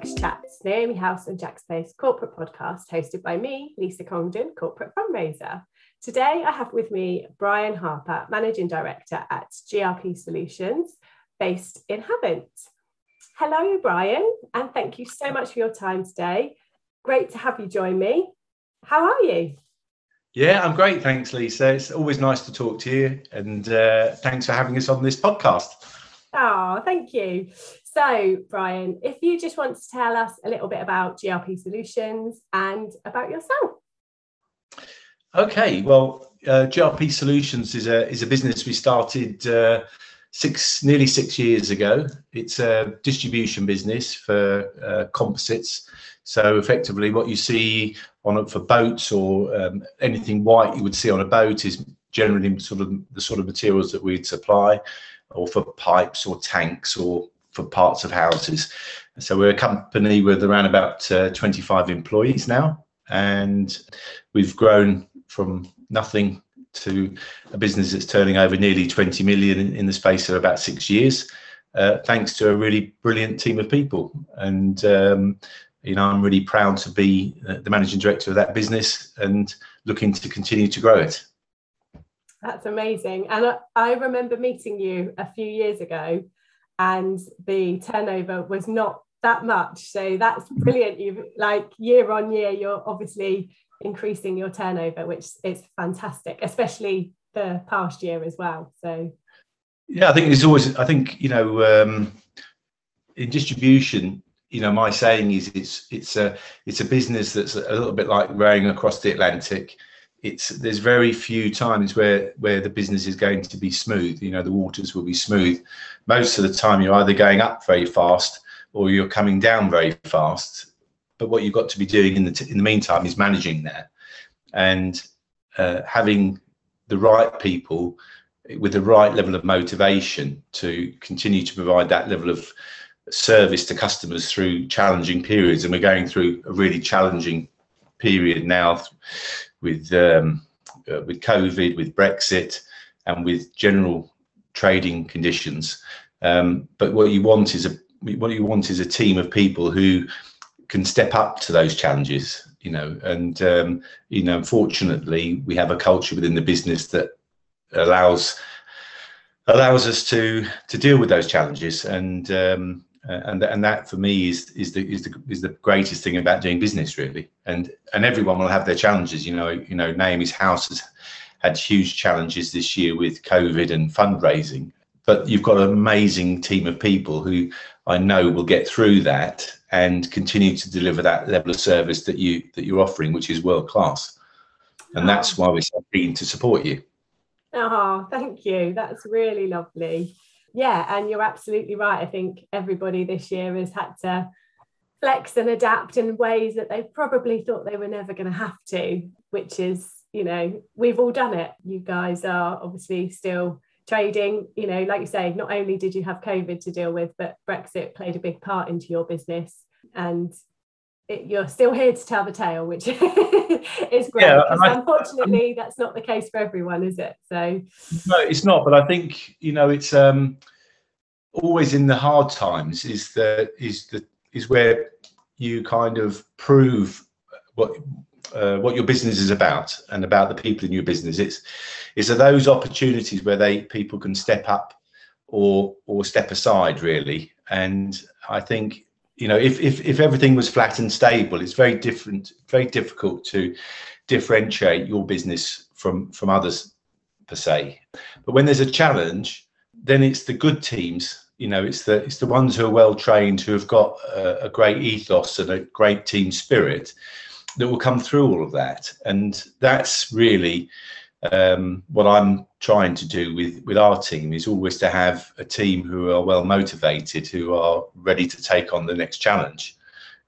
Jack's Chats, Naomi House and Jack's Place corporate podcast hosted by me, Lisa Congdon, corporate fundraiser. Today I have with me Brian Harpur, Managing Director at GRP Solutions, based in Havant. Hello, Brian, and thank you so much for your time today. Great to have you join me. How are you? Yeah, I'm great. Thanks, Lisa. It's always nice to talk to you, and uh, thanks for having us on this podcast. Oh, thank you. So, Brian, if you just want to tell us a little bit about GRP Solutions and about yourself. Okay, well, uh, GRP Solutions is a is a business we started uh, six nearly six years ago. It's a distribution business for uh, composites. So effectively, what you see on for boats or um, anything white you would see on a boat is generally sort of the sort of materials that we'd supply, or for pipes or tanks or for parts of houses. So we're a company with around about uh, 25 employees now, and we've grown from nothing to a business that's turning over nearly 20 million in, in the space of about six years, uh, thanks to a really brilliant team of people. And um, you know, I'm really proud to be uh, the managing director of that business and looking to continue to grow it. That's amazing. And I, I remember meeting you a few years ago and the turnover was not that much. So that's brilliant. You've like year on year, you're obviously increasing your turnover, which is fantastic, especially the past year as well. So yeah, I think it's always I think, you know, um, in distribution, you know, my saying is it's it's a it's a business that's a little bit like rowing across the Atlantic it's there's very few times where where the business is going to be smooth. You know the waters will be smooth. Most of the time you're either going up very fast or you're coming down very fast. But what you've got to be doing in the t- in the meantime is managing that. And uh, having the right people with the right level of motivation to continue to provide that level of service to customers through challenging periods. And we're going through a really challenging period now with um, uh, with COVID, with Brexit, and with general trading conditions. Um, but what you want is a what you want is a team of people who can step up to those challenges. You know, and um, you know, unfortunately, we have a culture within the business that allows allows us to to deal with those challenges and um, uh, and and that for me is is the is the is the greatest thing about doing business really. And and everyone will have their challenges you know you know Naomi's house has had huge challenges this year with covid and fundraising. But you've got an amazing team of people who I know will get through that and continue to deliver that level of service that you that you're offering which is world class and that's why we're so keen to support you. Oh thank you. That's really lovely yeah, and you're absolutely right. I think everybody this year has had to flex and adapt in ways that they probably thought they were never going to have to, which is, you know, we've all done it. You guys are obviously still trading, you know, like you say, not only did you have COVID to deal with, but Brexit played a big part into your business. And it, you're still here to tell the tale, which is great. Yeah, unfortunately, that's not the case for everyone, is it? So no, it's not. But I think you know, it's um, always in the hard times is the is the is where you kind of prove what uh, what your business is about and about the people in your business. It's it's are those opportunities where they people can step up or or step aside really. And I think you know, if, if, if everything was flat and stable, it's very different, very difficult to differentiate your business from from others per se. But when there's a challenge, then it's the good teams. You know, it's the it's the ones who are well trained, who have got a, a great ethos and a great team spirit, that will come through all of that. And that's really um, what I'm trying to do with with our team is always to have a team who are well motivated, who are ready to take on the next challenge,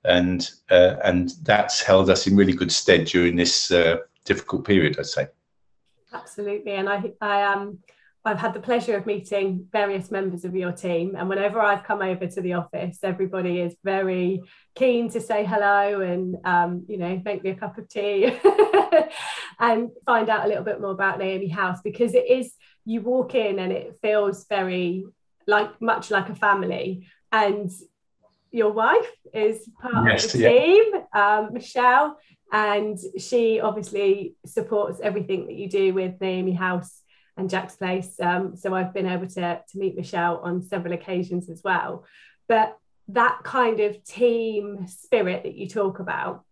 and uh, and that's held us in really good stead during this uh, difficult period, I'd say. Absolutely, and I I um I've had the pleasure of meeting various members of your team, and whenever I've come over to the office, everybody is very keen to say hello and um, you know make me a cup of tea and find out a little bit more about Naomi House because it is you walk in and it feels very like much like a family, and your wife is part yes, of the yeah. team, um, Michelle, and she obviously supports everything that you do with Naomi House and Jack's Place. Um, so I've been able to, to meet Michelle on several occasions as well. But that kind of team spirit that you talk about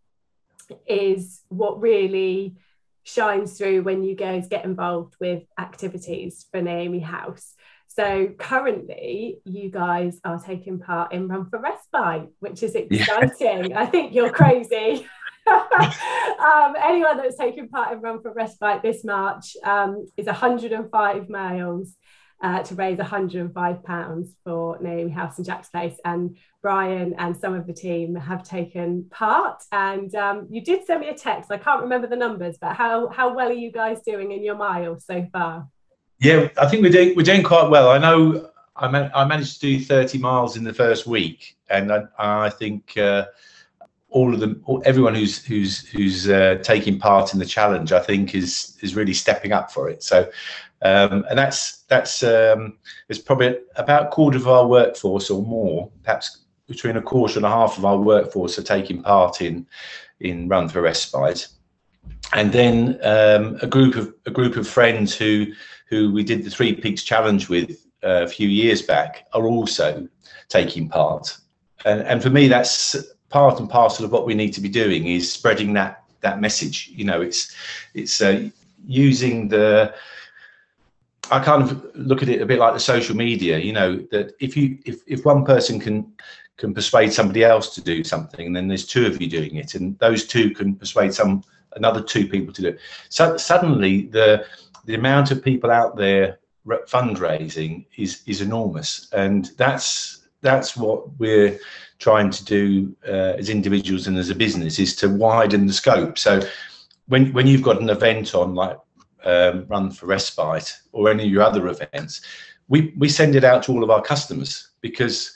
is what really shines through when you guys get involved with activities for Naomi House. So currently, you guys are taking part in Run for Respite, which is exciting. Yeah. I think you're crazy. um, anyone that's taking part in Run for Respite this March um, is 105 miles uh, to raise 105 pounds for Naomi House and Jack's Place. And Brian and some of the team have taken part. And um, you did send me a text. I can't remember the numbers, but how how well are you guys doing in your miles so far? Yeah, I think we're doing we're doing quite well. I know I, man, I managed to do 30 miles in the first week, and I, I think. Uh, all of them, everyone who's who's who's uh, taking part in the challenge, I think is is really stepping up for it. So, um, and that's that's um, it's probably about quarter of our workforce or more, perhaps between a quarter and a half of our workforce are taking part in in Run for Respite, and then um, a group of a group of friends who who we did the Three Peaks Challenge with uh, a few years back are also taking part, and and for me that's part and parcel of what we need to be doing is spreading that that message. You know, it's it's uh, using the I kind of look at it a bit like the social media, you know, that if you if, if one person can can persuade somebody else to do something, and then there's two of you doing it, and those two can persuade some another two people to do it. So suddenly the the amount of people out there fundraising is is enormous, and that's that's what we're trying to do uh, as individuals and as a business is to widen the scope. So when when you've got an event on like um, Run for Respite or any of your other events, we we send it out to all of our customers because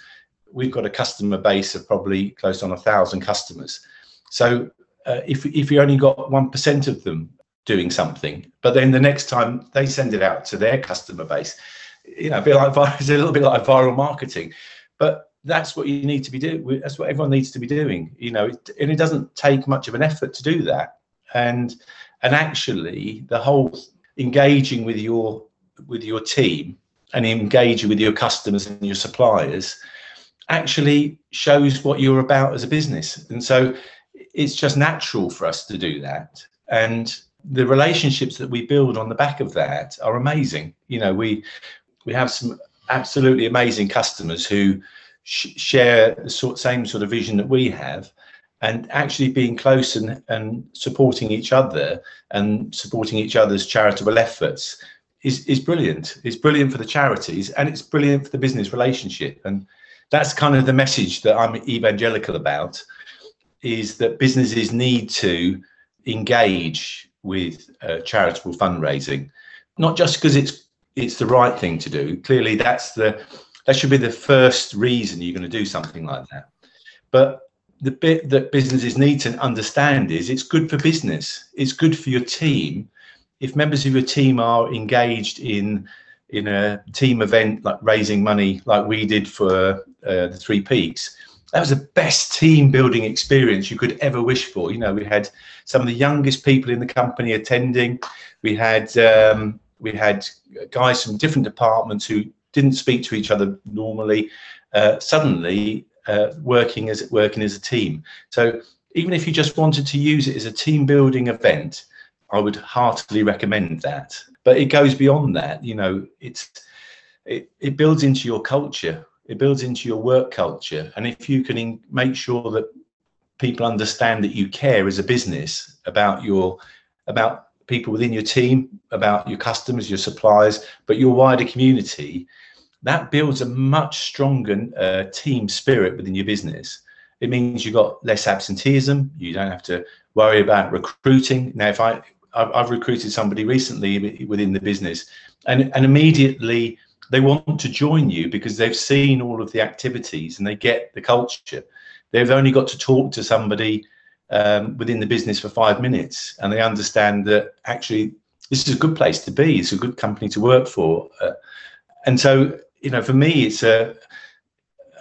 we've got a customer base of probably close on a thousand customers. So uh, if if you only got one percent of them doing something, but then the next time they send it out to their customer base, you know, a bit like it's a little bit like viral marketing, but that's what you need to be doing. That's what everyone needs to be doing, you know, and it doesn't take much of an effort to do that. And and actually, the whole engaging with your with your team and engaging with your customers and your suppliers actually shows what you're about as a business. And so it's just natural for us to do that. And the relationships that we build on the back of that are amazing. You know, we we have some absolutely amazing customers who sh- share the sort, same sort of vision that we have and actually being close and, and supporting each other and supporting each other's charitable efforts is, is brilliant. It's brilliant for the charities and it's brilliant for the business relationship. And that's kind of the message that I'm evangelical about is that businesses need to engage with uh, charitable fundraising, not just because it's it's the right thing to do. Clearly, that's the that should be the first reason you're going to do something like that. But the bit that businesses need to understand is it's good for business. It's good for your team. If members of your team are engaged in in a team event like raising money, like we did for uh, the Three Peaks, that was the best team building experience you could ever wish for. You know, we had some of the youngest people in the company attending. We had um, we had guys from different departments who didn't speak to each other normally, uh, suddenly uh, working as working as a team. So even if you just wanted to use it as a team building event, I would heartily recommend that. But it goes beyond that. You know, it's it, it builds into your culture. It builds into your work culture. And if you can in, make sure that people understand that you care as a business about your about people within your team, about your customers, your suppliers, but your wider community, that builds a much stronger uh, team spirit within your business. It means you've got less absenteeism. You don't have to worry about recruiting. Now, if I I've, recruited somebody recently within the business, and and immediately they want to join you because they've seen all of the activities and they get the culture. They've only got to talk to somebody um, within the business for five minutes, and they understand that actually this is a good place to be. It's a good company to work for, uh, and so you know, for me, it's a.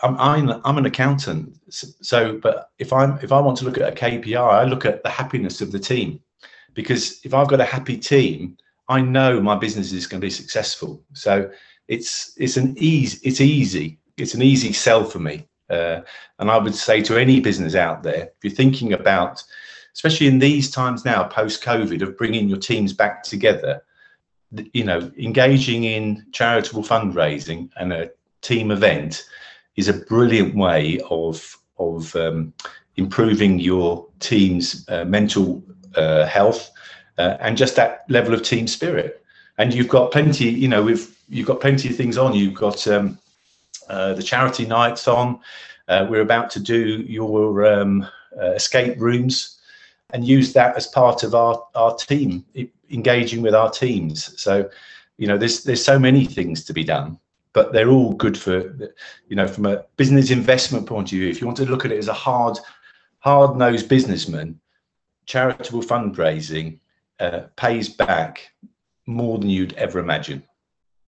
I'm, I'm I'm an accountant, so but if I'm if I want to look at a KPI, I look at the happiness of the team, because if I've got a happy team, I know my business is going to be successful. So it's it's an easy it's easy it's an easy sell for me. Uh, and I would say to any business out there, if you're thinking about, especially in these times now post COVID, of bringing your teams back together, you know, engaging in charitable fundraising and a team event is a brilliant way of of um, improving your team's uh, mental uh, health uh, and just that level of team spirit. And you've got plenty, you know, we've you've got plenty of things on. You've got um, uh, the charity nights on. Uh, we're about to do your um, uh, escape rooms and use that as part of our our team engaging with our teams. So, you know, there's there's so many things to be done but they're all good for you know from a business investment point of view if you want to look at it as a hard hard nosed businessman charitable fundraising uh, pays back more than you'd ever imagine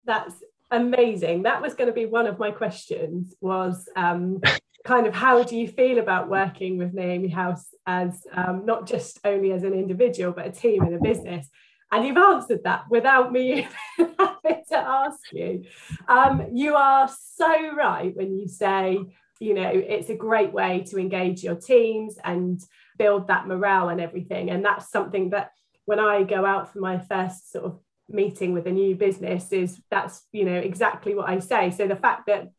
that's amazing that was going to be one of my questions was um, kind of how do you feel about working with naomi house as um, not just only as an individual but a team and a business and you've answered that without me having to ask you. Um, you are so right when you say, you know, it's a great way to engage your teams and build that morale and everything. And that's something that when I go out for my first sort of meeting with a new business is that's you know exactly what I say. So the fact that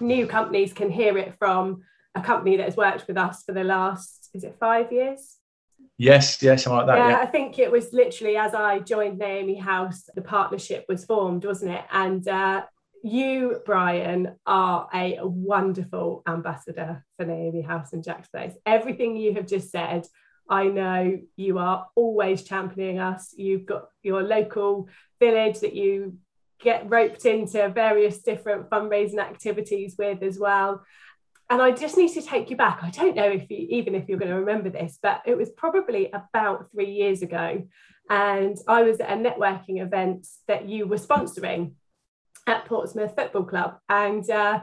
new companies can hear it from a company that has worked with us for the last is it five years Yes, yes, something like that. Yeah, yeah, I think it was literally as I joined Naomi House, the partnership was formed, wasn't it? And uh, you, Brian, are a wonderful ambassador for Naomi House and Jack's Place. Everything you have just said, I know you are always championing us. You've got your local village that you get roped into various different fundraising activities with as well and I just need to take you back. I don't know if you, even if you're going to remember this, but it was probably about three years ago. And I was at a networking event that you were sponsoring at Portsmouth Football Club. And uh,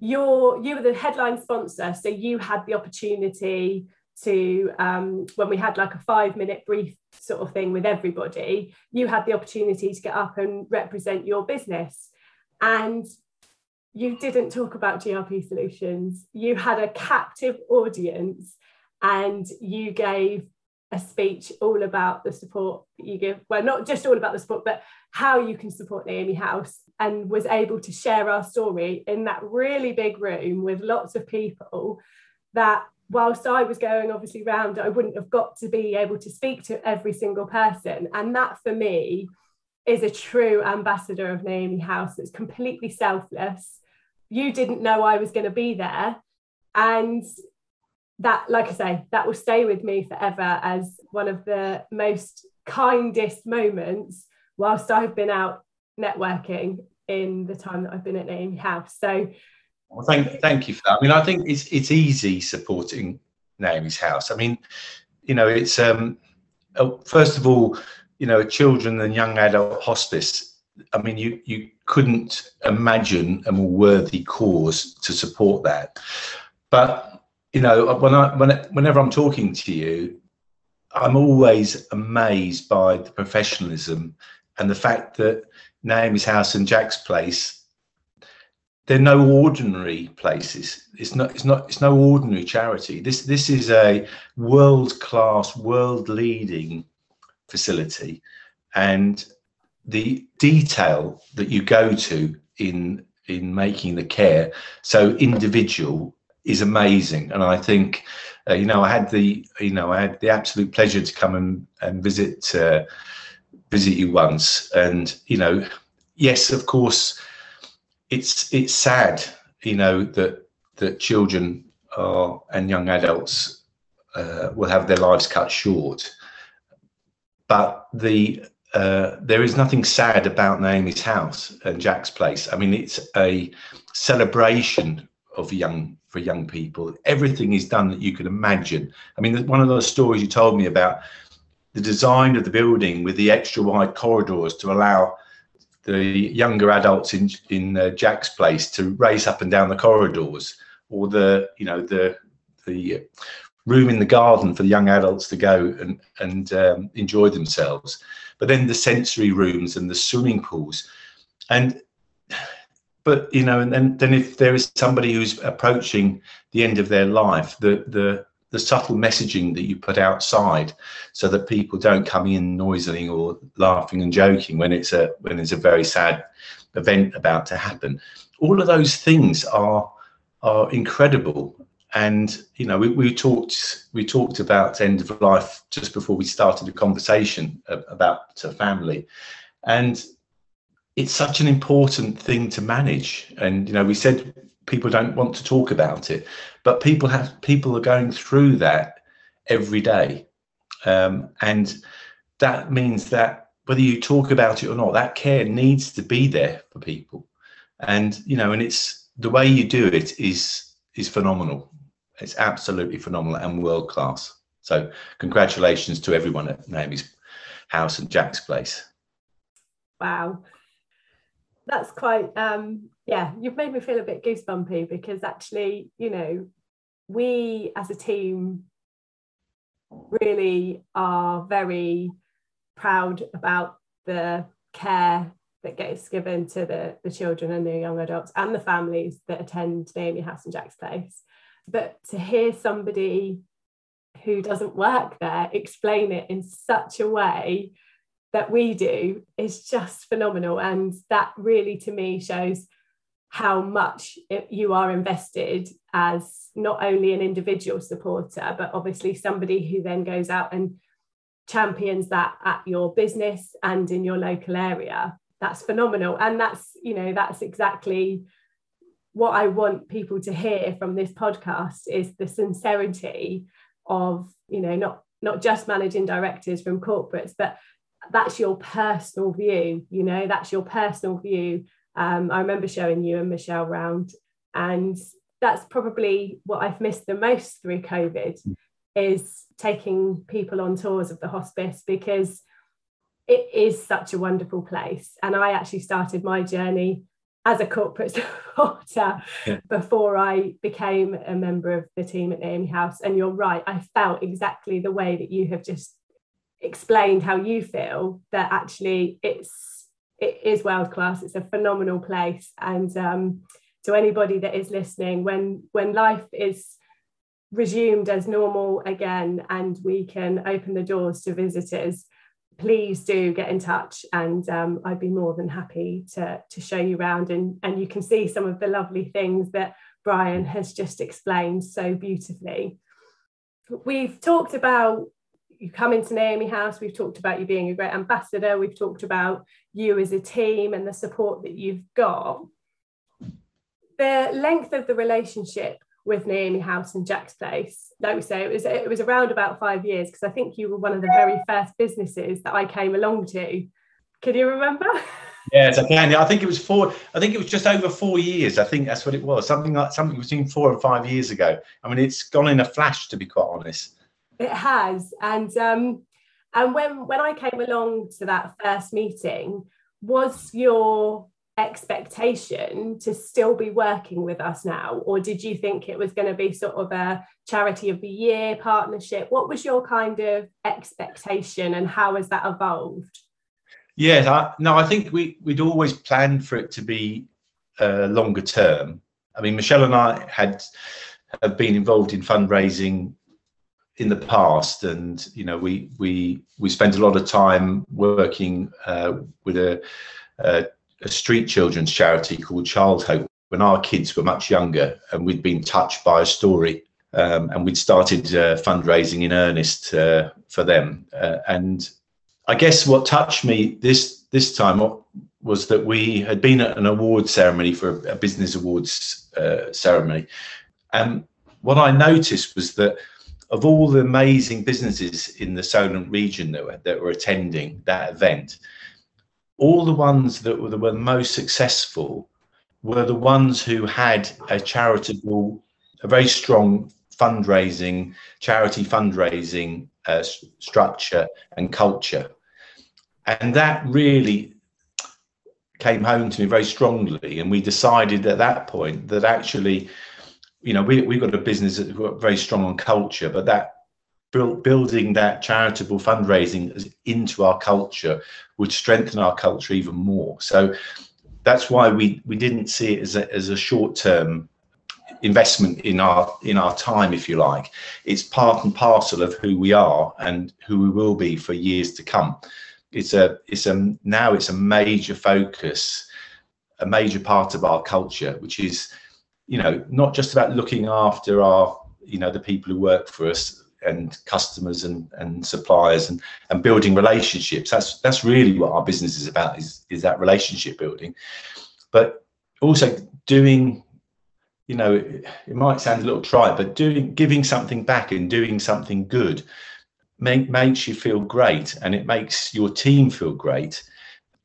you're, you were the headline sponsor. So you had the opportunity to, um, when we had like a five minute brief sort of thing with everybody, you had the opportunity to get up and represent your business. And you didn't talk about GRP solutions. You had a captive audience and you gave a speech all about the support that you give. Well, not just all about the support, but how you can support Naomi House and was able to share our story in that really big room with lots of people that whilst I was going obviously round, I wouldn't have got to be able to speak to every single person. And that for me is a true ambassador of Naomi House that's completely selfless you didn't know I was going to be there. And that, like I say, that will stay with me forever as one of the most kindest moments whilst I've been out networking in the time that I've been at Naomi House. So well, thank thank you for that. I mean, I think it's it's easy supporting Naomi's house. I mean, you know, it's um oh, first of all, you know, children and young adult hospice I mean, you you couldn't imagine a more worthy cause to support that. But you know, when I when whenever I'm talking to you, I'm always amazed by the professionalism and the fact that Naomi's house and Jack's place. They're no ordinary places. It's not. It's not. It's no ordinary charity. This. This is a world class, world leading facility, and the detail that you go to in in making the care so individual is amazing and i think uh, you know i had the you know i had the absolute pleasure to come and, and visit uh, visit you once and you know yes of course it's it's sad you know that that children are and young adults uh, will have their lives cut short but the uh, there is nothing sad about Naomi's house and Jack's place. I mean, it's a celebration of young for young people. Everything is done that you can imagine. I mean, one of those stories you told me about the design of the building with the extra wide corridors to allow the younger adults in in uh, Jack's place to race up and down the corridors, or the you know the the room in the garden for the young adults to go and and um, enjoy themselves. But then the sensory rooms and the swimming pools, and but you know, and then then if there is somebody who's approaching the end of their life, the the the subtle messaging that you put outside so that people don't come in noisily or laughing and joking when it's a when it's a very sad event about to happen. All of those things are are incredible. And you know we, we talked we talked about end of life just before we started the conversation about family. And it's such an important thing to manage. And you know we said people don't want to talk about it. But people have people are going through that every day. Um, and that means that whether you talk about it or not that care needs to be there for people. And you know and it's the way you do it is is phenomenal. It's absolutely phenomenal and world class so congratulations to everyone at naomi's house and jack's place. Wow that's quite um yeah you've made me feel a bit goosebumpy because actually you know we as a team really are very proud about the care that gets given to the, the children and the young adults and the families that attend Naomi House and Jack's Place. But to hear somebody who doesn't work there explain it in such a way that we do is just phenomenal. And that really, to me, shows how much you are invested as not only an individual supporter, but obviously somebody who then goes out and champions that at your business and in your local area. That's phenomenal. And that's, you know, that's exactly what I want people to hear from this podcast is the sincerity of, you know, not not just managing directors from corporates, but that's your personal view you know that's your personal view um, i remember showing you and michelle round and that's probably what i've missed the most through covid is taking people on tours of the hospice because it is such a wonderful place and i actually started my journey as a corporate supporter yeah. before I became a member of the team at Naomi House. And you're right, I felt exactly the way that you have just explained how you feel that actually it's it is world class. It's a phenomenal place. And um, to anybody that is listening when when life is resumed as normal again and we can open the doors to visitors please do get in touch. And um, I'd be more than happy to, to show you around and, and you can see some of the lovely things that Brian has just explained so beautifully. We've talked about you come into Naomi House, we've talked about you being a great ambassador, we've talked about you as a team and the support that you've got. The length of the relationship with Naomi House and Jack's Place, like we say, it was it was around about five years because I think you were one of the very first businesses that I came along to. Can you remember? Yes, I can. I think it was four. I think it was just over four years. I think that's what it was. Something like something between four and five years ago. I mean, it's gone in a flash, to be quite honest. It has, and um, and when when I came along to that first meeting, was your expectation to still be working with us now, or did you think it was going to be sort of a charity of the year partnership? What was your kind of expectation, and how has that evolved? Yes, I, no, I think we we'd always planned for it to be uh, longer term. I mean, Michelle and I had have been involved in fundraising in the past, and you know, we we we spent a lot of time working uh, with a, a, a street children's charity called Child Hope when our kids were much younger, and we'd been touched by a story, um, and we'd started uh, fundraising in earnest uh, for them. Uh, and I guess what touched me this this time was that we had been at an award ceremony for a business awards uh, ceremony, and what I noticed was that of all the amazing businesses in the Solent region that were, that were attending that event, all the ones that were, that were most successful were the ones who had a charitable, a very strong fundraising, charity fundraising uh, structure and culture. And that really, came home to me very strongly, and we decided at that point that actually, you know, we we've got a business that's very strong on culture, but that building that charitable fundraising into our culture would strengthen our culture even more. So that's why we we didn't see it as a as a short term investment in our in our time if you like it's part and parcel of who we are and who we will be for years to come it's a it's a now it's a major focus a major part of our culture which is you know not just about looking after our you know the people who work for us and customers and, and suppliers and, and building relationships that's that's really what our business is about is is that relationship building but also doing you know, it, it might sound a little trite, but doing giving something back and doing something good make, makes you feel great and it makes your team feel great.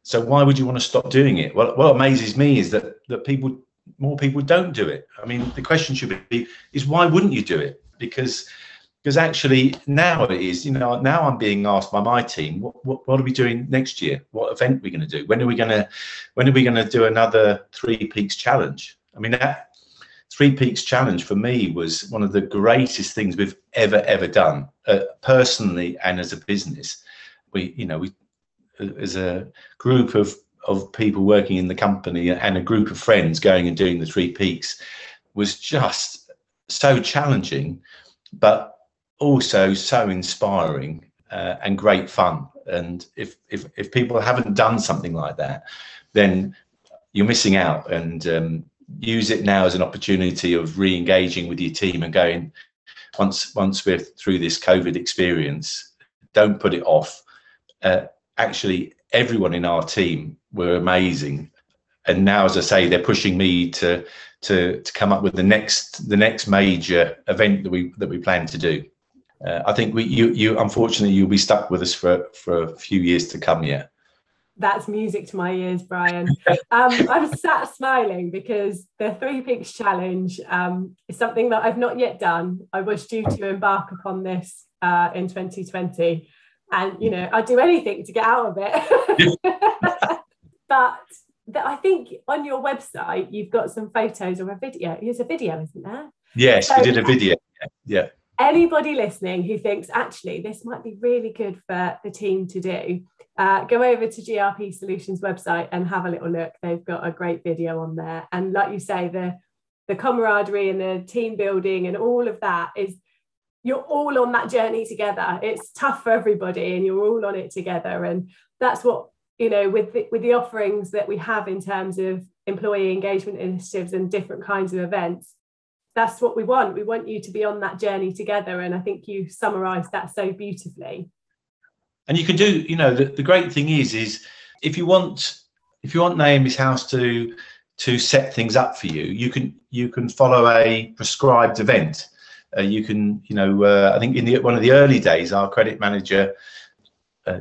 So why would you want to stop doing it? Well, what amazes me is that that people more people don't do it. I mean, the question should be is why wouldn't you do it? Because because actually now it is, you know, now I'm being asked by my team, what, what, what are we doing next year? What event are we going to do? When are we going to when are we going to do another Three Peaks challenge? I mean, that Three Peaks Challenge for me was one of the greatest things we've ever ever done, uh, personally and as a business. We, you know, we as a group of of people working in the company and a group of friends going and doing the Three Peaks was just so challenging, but also so inspiring uh, and great fun. And if if if people haven't done something like that, then you're missing out. And um, use it now as an opportunity of re-engaging with your team and going once once we're through this covid experience don't put it off uh, actually everyone in our team were amazing and now as i say they're pushing me to to to come up with the next the next major event that we that we plan to do uh, i think we you you unfortunately you'll be stuck with us for for a few years to come yet that's music to my ears, Brian. Um, I'm sat smiling because the Three Peaks Challenge um, is something that I've not yet done. I was due to embark upon this uh, in 2020, and you know I'd do anything to get out of it. but I think on your website you've got some photos or a video. Here's a video, isn't there? Yes, so, we did a video. Yeah. Anybody listening who thinks actually this might be really good for the team to do uh, go over to GRP Solutions website and have a little look. They've got a great video on there. And like you say, the the camaraderie and the team building and all of that is you're all on that journey together. It's tough for everybody and you're all on it together. And that's what, you know, with the, with the offerings that we have in terms of employee engagement initiatives and different kinds of events, that's what we want. We want you to be on that journey together. And I think you summarized that so beautifully and you can do you know the, the great thing is is if you want if you want naomi's house to to set things up for you you can you can follow a prescribed event uh, you can you know uh, i think in the one of the early days our credit manager uh,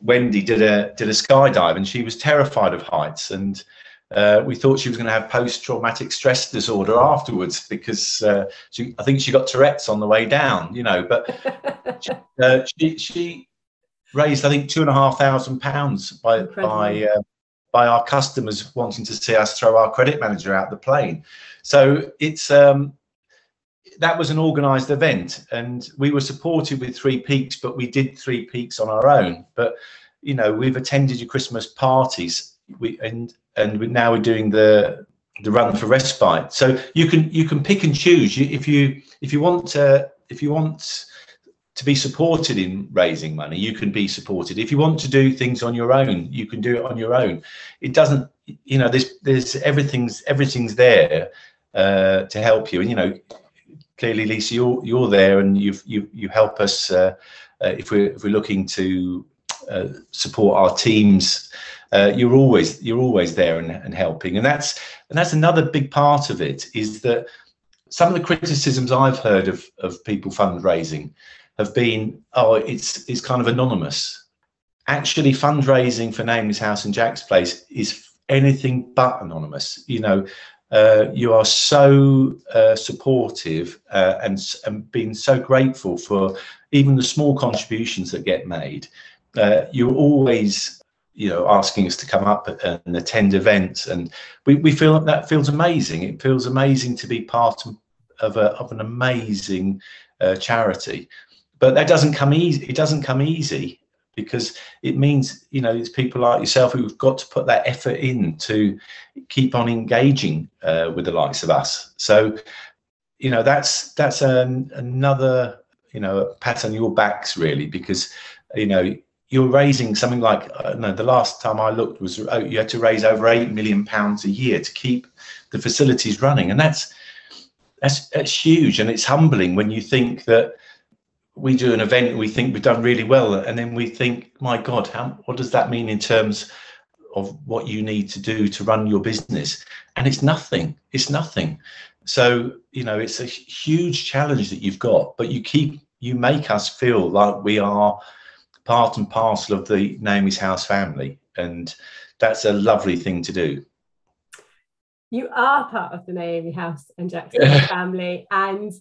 wendy did a did a skydive and she was terrified of heights and uh, we thought she was going to have post-traumatic stress disorder afterwards because uh, she, I think she got Tourette's on the way down, you know. But she, uh, she, she raised, I think, two and a half thousand pounds by by uh, by our customers wanting to see us throw our credit manager out the plane. So it's um, that was an organised event, and we were supported with Three Peaks, but we did Three Peaks on our own. But you know, we've attended your Christmas parties, we and and we, now we're doing the the run for respite. So you can you can pick and choose. You, if you if you want to if you want to be supported in raising money, you can be supported. If you want to do things on your own, you can do it on your own. It doesn't, you know, there's there's everything's everything's there uh, to help you. And you know, clearly, Lisa, you're you're there, and you you you help us uh, uh, if we're if we're looking to uh, support our teams. Uh, you're always you're always there and, and helping, and that's and that's another big part of it is that some of the criticisms I've heard of of people fundraising have been, oh, it's it's kind of anonymous. Actually, fundraising for Naomi's House and Jack's Place is anything but anonymous. You know, uh, you are so uh, supportive uh, and and being so grateful for even the small contributions that get made. Uh, you're always you know asking us to come up and attend events and we, we feel that feels amazing it feels amazing to be part of a of an amazing uh, charity but that doesn't come easy it doesn't come easy because it means you know it's people like yourself who've got to put that effort in to keep on engaging uh, with the likes of us. So you know that's that's an, another you know pat on your backs really because you know you're raising something like uh, no the last time i looked was oh, you had to raise over 8 million pounds a year to keep the facilities running. And that's that's that's huge. And it's humbling when you think that we do an event and we think we've done really well and then we think my god how, what does that mean in terms of what you need to do to run your business and it's nothing it's nothing so you know it's a huge challenge that you've got but you keep you make us feel like we are part and parcel of the Naomi's House family, and that's a lovely thing to do. You are part of the Naomi House and Jackson family, and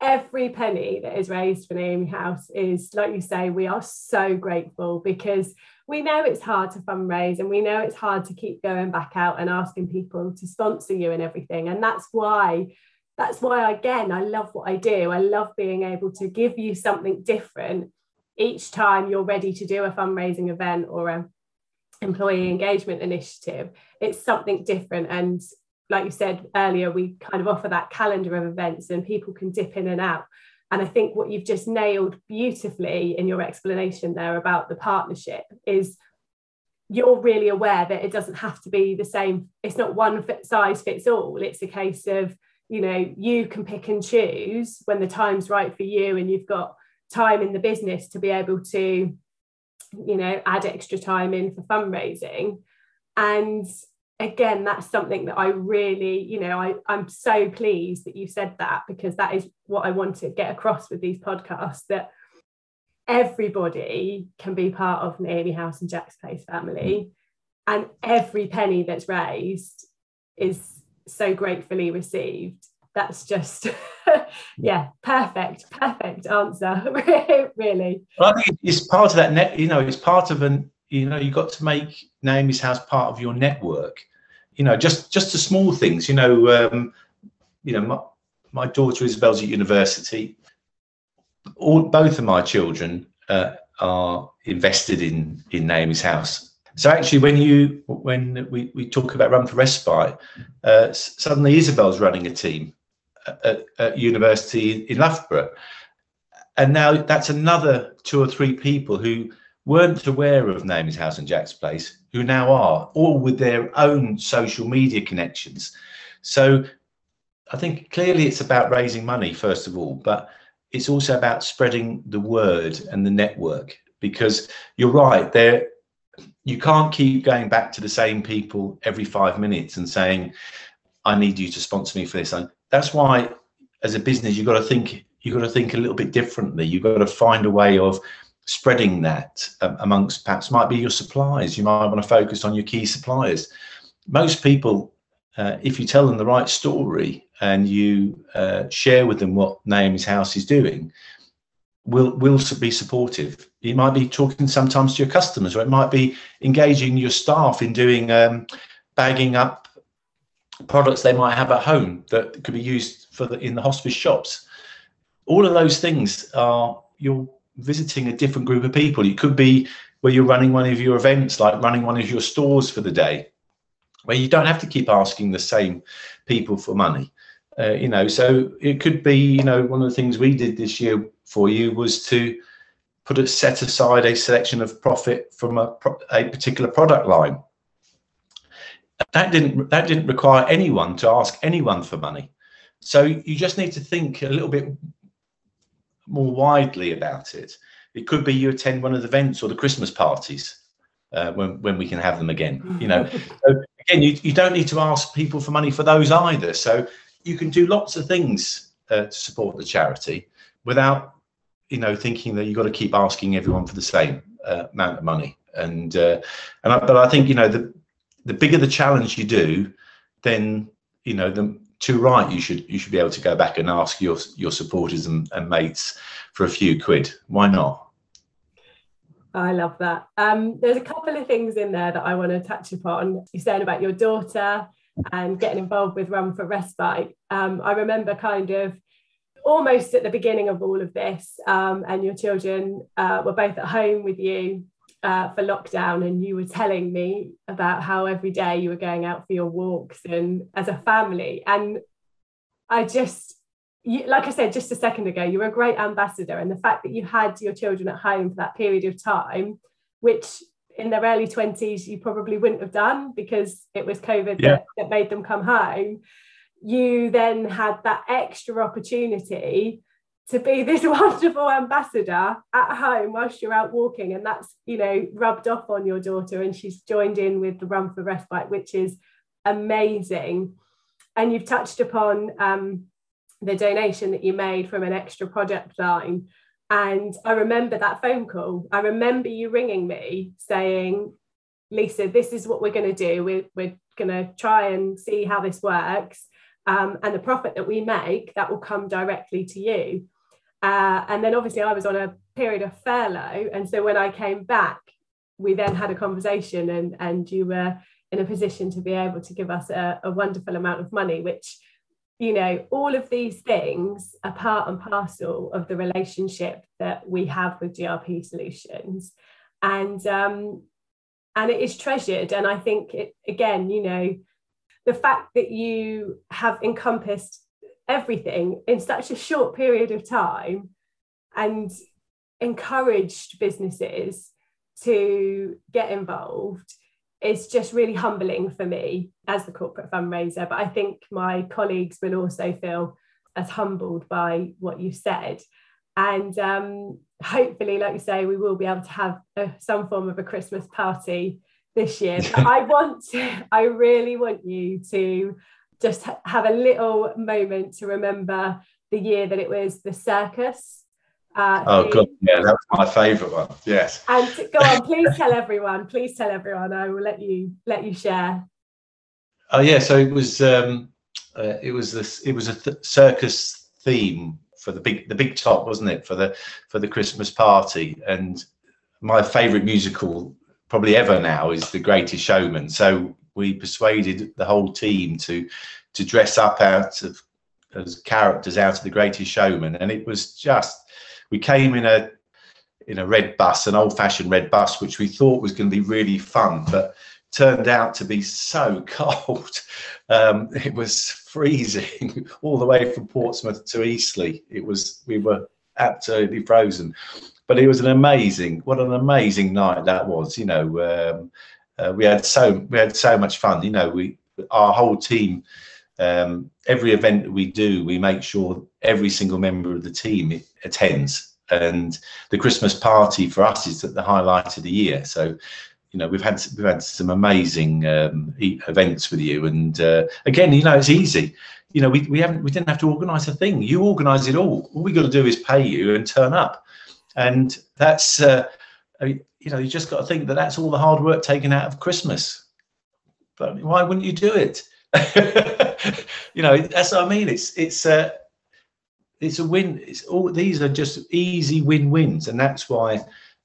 every penny that is raised for Naomi House is, like you say, we are so grateful because we know it's hard to fundraise and we know it's hard to keep going back out and asking people to sponsor you and everything. And that's why that's why again i love what i do i love being able to give you something different each time you're ready to do a fundraising event or a employee engagement initiative it's something different and like you said earlier we kind of offer that calendar of events and people can dip in and out. And i think what you've just nailed beautifully in your explanation there about the partnership is you're really aware that it doesn't have to be the same. It's not one size fits all. It's a case of you know you can pick and choose when the time's right for you and you've got time in the business to be able to you know add extra time in for fundraising. And again that's something that i really you know I, i'm so pleased that you said that because that is what i want to get across with these podcasts that everybody can be part of Naomi House and Jack's Place family. Mm. And every penny that's raised is so gratefully received. That's just yeah perfect perfect answer really. Well, i think it's part of that net you know it's part of an you know you got to make naomi's house part of your network. You know just just the small things you know um you know my, my daughter isabel's at university. All both of my children uh, are invested in in naomi's house. So actually, when you when we, we talk about Run for Respite, uh, suddenly Isabel's running a team at, at, university in Loughborough, and now that's another two or three people who weren't aware of Naomi's House and Jack's Place, who now are, all with their own social media connections. So I think clearly it's about raising money first of all, but it's also about spreading the word and the network because you're right there you can't keep going back to the same people every five minutes and saying, I need you to sponsor me for this. And that's why, as a business, you've got to think, you've got to think a little bit differently. You've got to find a way of spreading that um, amongst perhaps might be your suppliers. You might want to focus on your key suppliers. Most people, uh, if you tell them the right story and you uh, share with them what Naomi's House is doing, will will be supportive. You might be talking sometimes to your customers, or it might be engaging your staff in doing um, bagging up products they might have at home that could be used for the in the hospice shops. All of those things are you're visiting a different group of people. It could be where you're running one of your events, like running one of your stores for the day, where you don't have to keep asking the same people for money. Uh, you know, so it could be, you know, one of the things we did this year for you was to put a set aside a selection of profit from a, a particular product line. That didn't that didn't require anyone to ask anyone for money. So you just need to think a little bit more widely about it. It could be you attend one of the events or the Christmas parties uh, when when we can have them again. You know, so again, you, you don't need to ask people for money for those either. So you can do lots of things uh, to support the charity without you know thinking that you've got to keep asking everyone for the same uh, amount of money and uh, and I, but I think you know the the bigger the challenge you do then you know the to right you should you should be able to go back and ask your your supporters and, and mates for a few quid why not I love that. Um, there's a couple of things in there that I want to touch upon. You're saying about your daughter and getting involved with Run for Respite. Um, I remember kind of almost at the beginning of all of this, um, and your children uh, were both at home with you uh, for lockdown, and you were telling me about how every day you were going out for your walks and as a family. And I just, you, like I said just a second ago, you were a great ambassador, and the fact that you had your children at home for that period of time, which in their early 20s you probably wouldn't have done because it was COVID yeah. that, that made them come home. You then had that extra opportunity to be this wonderful ambassador at home whilst you're out walking and that's you know rubbed off on your daughter and she's joined in with the run for respite which is amazing and you've touched upon um, the donation that you made from an extra project line and I remember that phone call. I remember you ringing me saying, Lisa, this is what we're going to do. We're, we're going to try and see how this works. Um, and the profit that we make, that will come directly to you. Uh, and then obviously, I was on a period of furlough. And so when I came back, we then had a conversation, and, and you were in a position to be able to give us a, a wonderful amount of money, which you know, all of these things are part and parcel of the relationship that we have with GRP Solutions. And um, and it is treasured. And I think it again, you know, the fact that you have encompassed everything in such a short period of time and encouraged businesses to get involved it's just really humbling for me as the corporate fundraiser. But I think my colleagues will also feel as humbled by what you said. And um, hopefully, like you say, we will be able to have a, some form of a Christmas party this year. But I want I really want you to just have a little moment to remember the year that it was the circus uh, oh God, yeah, that was my favourite one. Yes. And go on, please tell everyone. Please tell everyone. I will let you let you share. Oh yeah, so it was um, uh, it was this it was a th- circus theme for the big the big top, wasn't it? For the for the Christmas party, and my favourite musical probably ever now is The Greatest Showman. So we persuaded the whole team to to dress up out of as characters out of The Greatest Showman, and it was just we came in a in a red bus, an old-fashioned red bus, which we thought was going to be really fun, but turned out to be so cold. Um, it was freezing all the way from Portsmouth to Eastleigh. It was we were absolutely frozen, but it was an amazing, what an amazing night that was. You know, um, uh, we had so we had so much fun. You know, we our whole team um, every event that we do, we make sure every single member of the team attends. And the Christmas party for us is the highlight of the year. So, you know, we've had we've had some amazing um, events with you. And uh, again, you know, it's easy. You know, we, we haven't we didn't have to organise a thing. You organise it all. All we got to do is pay you and turn up. And that's uh, you know, you just got to think that that's all the hard work taken out of Christmas. But why wouldn't you do it? you know, that's what I mean. It's it's a it's a win. It's all these are just easy win-wins, and that's why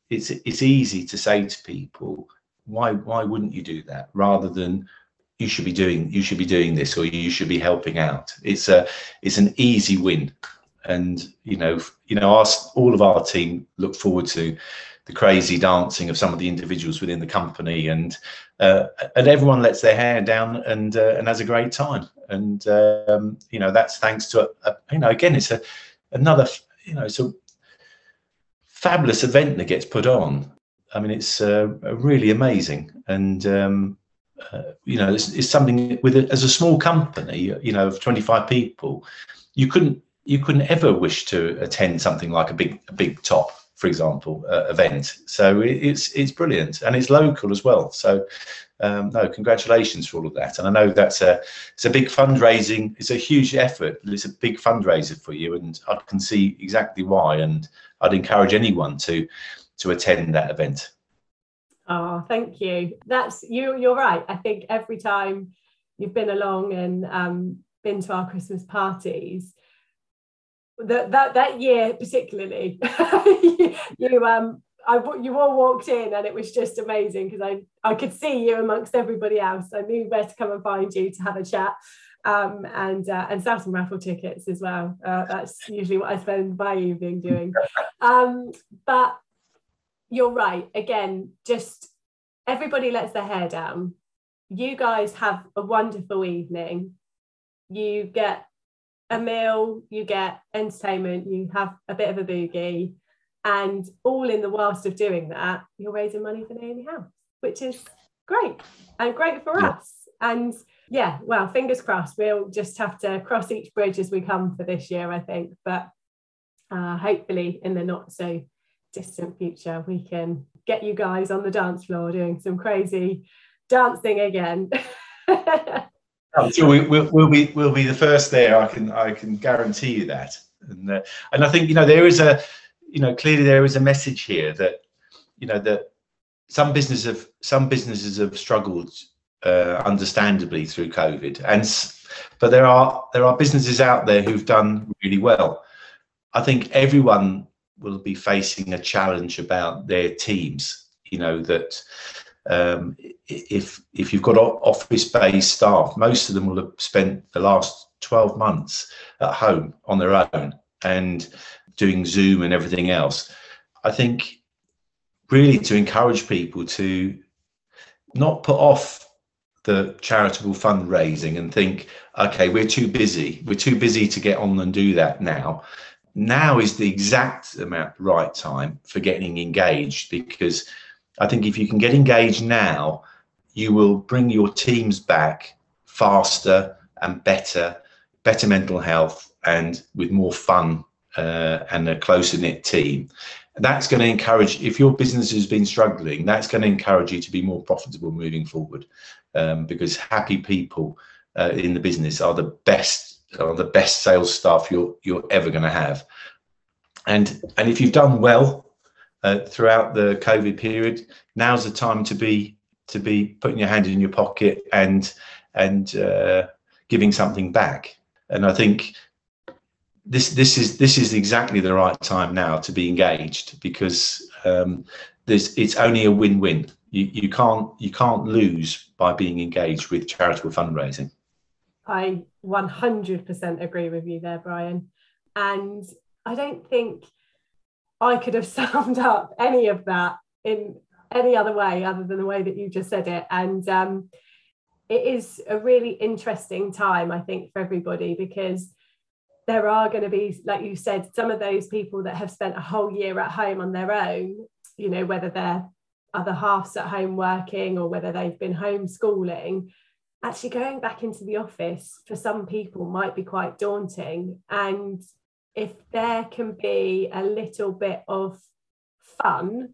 it's it's easy to say to people, why why wouldn't you do that rather than you should be doing you should be doing this or you should be helping out. It's a it's an easy win, and you know you know our, all of our team look forward to the crazy dancing of some of the individuals within the company, and uh, and everyone lets their hair down and uh, and has a great time. And um, you know that's thanks to a, a, you know again it's a another you know it's a fabulous event that gets put on. I mean it's uh, really amazing, and um, uh, you know it's, it's something with a, as a small company you know of 25 people, you couldn't you couldn't ever wish to attend something like a big a big top for example, uh, event. So it, it's it's brilliant and it's local as well. So um, no, congratulations for all of that. And I know that's a it's a big fundraising. It's a huge effort. It's a big fundraiser for you, and I can see exactly why. And I'd encourage anyone to to attend that event. Oh, thank you. That's you. You're right. I think every time you've been along and um, been to our Christmas parties, that that that year particularly you um I you all walked in and it was just amazing because I I could see you amongst everybody else. I knew where to come and find you to have a chat. Um, and uh, and sell some raffle tickets as well. Uh, that's usually what I spend my evening doing. Um, but you're right. Again, just everybody lets their hair down. You guys have a wonderful evening. You get a meal, you get entertainment, you have a bit of a boogie, and all in the whilst of doing that, you're raising money for Naomi House, which is great and great for yeah. us. And yeah, well, fingers crossed. We'll just have to cross each bridge as we come for this year, I think. But uh, hopefully, in the not so distant future, we can get you guys on the dance floor doing some crazy dancing again. I'm sure we, will we'll be we'll be the first there. I can I can guarantee you that. And uh, and I think you know there is a you know clearly there is a message here that you know that some businesses have some businesses have struggled uh, understandably through COVID, and but there are there are businesses out there who've done really well. I think everyone will be facing a challenge about their teams. You know that um, if if you've got office based staff, most of them will have spent the last twelve months at home on their own and doing Zoom and everything else. I think really to encourage people to not put off the charitable fundraising and think, okay, we're too busy. We're too busy to get on and do that now now is the exact amount right time for getting engaged because I think if you can get engaged now, you will bring your teams back faster and better, better mental health, and with more fun uh, and a closer knit team. That's going to encourage, if your business has been struggling, that's going to encourage you to be more profitable moving forward um, because happy people uh, in the business are the best are the best sales staff you're you're ever going to have. And and if you've done well uh, throughout the COVID period, now's the time to be to be putting your hand in your pocket and and uh, giving something back. And I think this this is this is exactly the right time now to be engaged because um, there's it's only a win-win. You you can't you can't lose by being engaged with charitable fundraising. I 100% agree with you there, Brian. And I don't think I could have summed up any of that in any other way other than the way that you just said it. And um, it is a really interesting time, I think, for everybody because there are going to be, like you said, some of those people that have spent a whole year at home on their own, you know, whether they're other halves at home working or whether they've been homeschooling actually going back into the office for some people might be quite daunting. And if there can be a little bit of fun,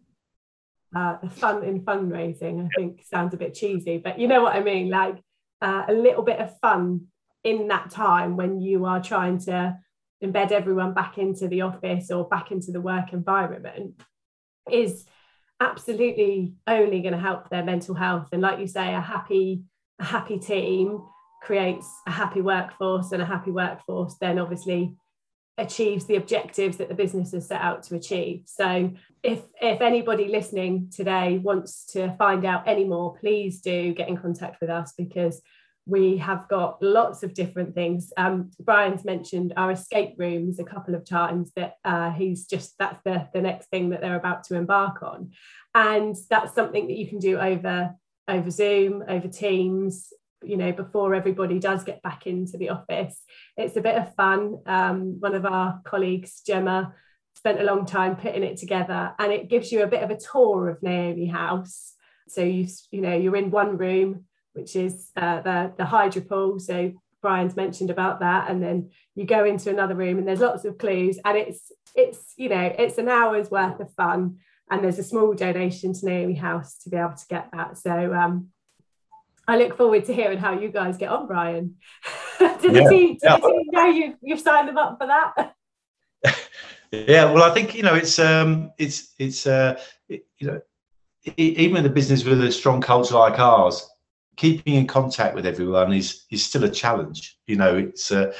uh, the fun in fundraising, I think sounds a bit cheesy, but you know what I mean? Like uh, a little bit of fun in that time when you are trying to embed everyone back into the office or back into the work environment is absolutely only going to help their mental health. And like you say, a happy a happy team creates a happy workforce and a happy workforce then obviously achieves the objectives that the business has set out to achieve. So if if anybody listening today wants to find out any more please do get in contact with us because we have got lots of different things. Um, brian's mentioned our escape rooms a couple of times that uh, he's just that's the, the next thing that they're about to embark on. And that's something that you can do over over Zoom, over Teams, you know, before everybody does get back into the office. It's a bit of fun. Um, one of our colleagues, Gemma, spent a long time putting it together and it gives you a bit of a tour of Naomi House. So you you know you're in one room, which is uh, the the hydro pool. So Brian's mentioned about that, and then you go into another room and there's lots of clues, and it's it's you know it's an hour's worth of fun and there's a small donation to Naomi House to be able to get that. So um, I look forward to hearing how you guys get on, Brian. did yeah. the team, did yeah. the team know you, you've signed them up for that? yeah, well, I think you know it's um, it's it's uh, it, you know even in a business with a strong culture like ours, keeping in contact with everyone is is still a challenge. You know, it's uh,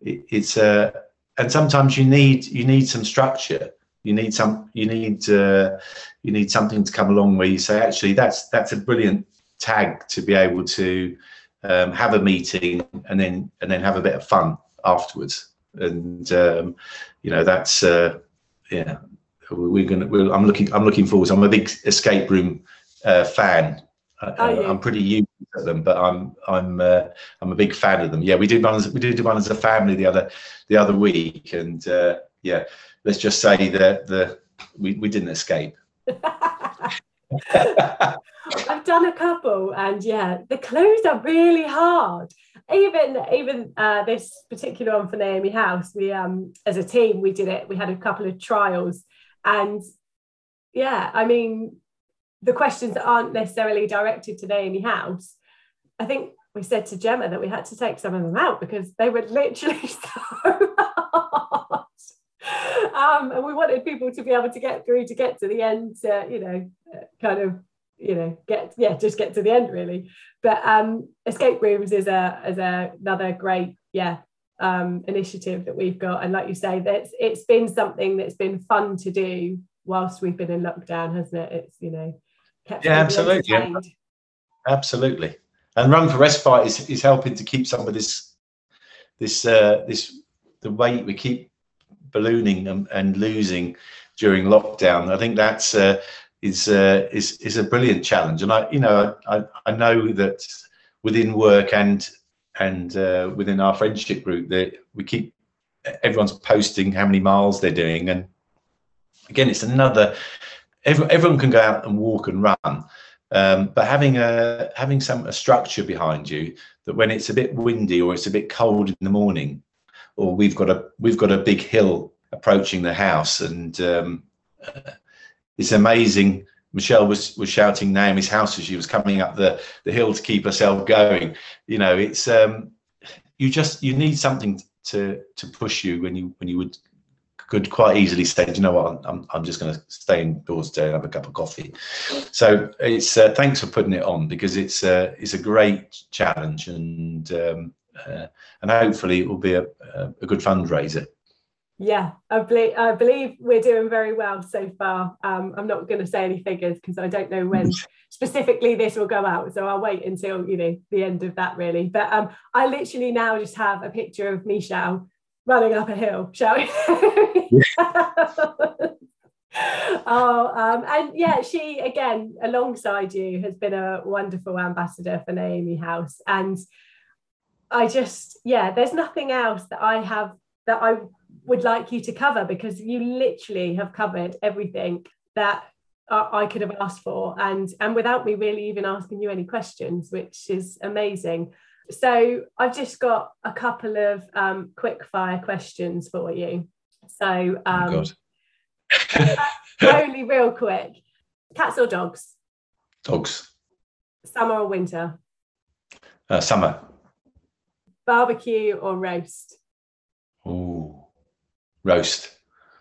it, it's uh, and sometimes you need you need some structure You need some. You need. Uh, you need something to come along where you say, actually, that's that's a brilliant tag to be able to um, have a meeting and then and then have a bit of fun afterwards. And um, you know, that's uh, yeah. We're gonna. We're, I'm looking. I'm looking forward. I'm a big escape room uh, fan. Uh, I'm pretty used to them, but I'm I'm uh, I'm a big fan of them. Yeah, we did one as we did one as a family the other the other week, and uh, yeah, let's just say that the we, we didn't escape. I've done a couple, and yeah, the clues are really hard. Even even uh, this particular one for Naomi House, we um as a team we did it. We had a couple of trials, and yeah, I mean the questions that aren't necessarily directed to Naomi House. I think we said to Gemma that we had to take some of them out because they were literally so um, and we wanted people to be able to get through to get to the end, to, you know, kind of, you know, get yeah, just get to the end really. But um, escape rooms is a is a, another great yeah um, initiative that we've got, and like you say, that's it's been something that's been fun to do whilst we've been in lockdown, hasn't it? It's you know, kept yeah, absolutely, yeah. absolutely. And Run for Respite is, is helping to keep some of this this uh, this the weight we keep ballooning and, and losing during lockdown. I think that's uh, is uh, is is a brilliant challenge, and I you know I I know that within work and and uh, within our friendship group that we keep everyone's posting how many miles they're doing, and again it's another everyone, everyone can go out and walk and run. Um, but having a having some a structure behind you that when it's a bit windy or it's a bit cold in the morning, or we've got a we've got a big hill approaching the house, and um, it's amazing. Michelle was was shouting Naomi's house as she was coming up the the hill to keep herself going. You know, it's um, you just you need something to to push you when you when you would could quite easily say, you know what, I'm, I'm just going to stay indoors today and have a cup of coffee. So it's uh, thanks for putting it on because it's uh, it's a great challenge and um, uh, and hopefully it will be a, a good fundraiser. Yeah, I believe I believe we're doing very well so far. Um, I'm not going to say any figures because I don't know when specifically this will go out, so I'll wait until you know the end of that really. But um, I literally now just have a picture of Michelle running up a hill, shall we? oh, um, and yeah, she again alongside you has been a wonderful ambassador for Naomi House, and I just, yeah, there's nothing else that I have that I would like you to cover because you literally have covered everything that I could have asked for. And and without me really even asking you any questions which is amazing. So I've just got a couple of um, quick fire questions for you. So oh um, oh only real quick. Cats or dogs? Dogs. Summer or winter? Uh, summer barbecue or roast? Oh, roast.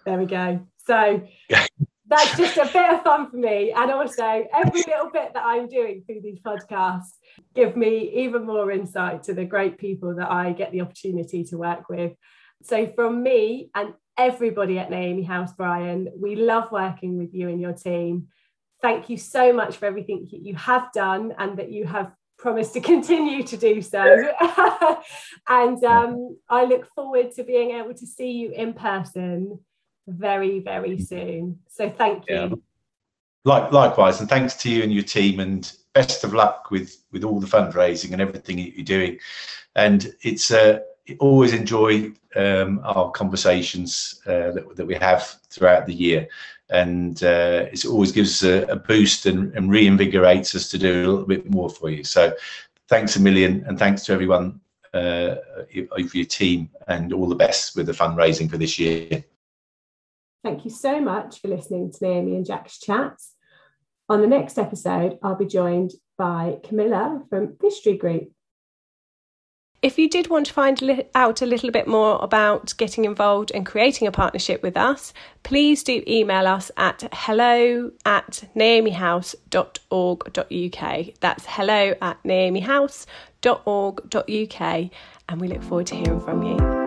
There we go. So that's just a bit of fun for me. And also, every little bit that I'm doing through these podcasts give me even more insight to the great people that I get the opportunity to work with. So, from me and everybody at Naomi House, Brian, we love working with you and your team. Thank you so much for everything you have done and that you have promise to continue to do so. and um, I look forward to being able to see you in person very, very soon. So thank you. Yeah. Like, likewise, and thanks to you and your team, and best of luck with with all the fundraising and everything you're doing. And it's uh, always enjoy um, our conversations uh, that, that we have throughout the year and uh, it always gives us a, a boost and, and, reinvigorates us to do a little bit more for you. So thanks a million, and thanks to everyone uh, of your team, and all the best with the fundraising for this year. Thank you so much for listening to Naomi and Jack's chats. On the next episode, I'll be joined by Camilla from Vistry Group. If you did want to find out a little bit more about getting involved and creating a partnership with us, please do email us at hello at naomihouse.org.uk. That's hello at naomihouse.org.uk, and we look forward to hearing from you.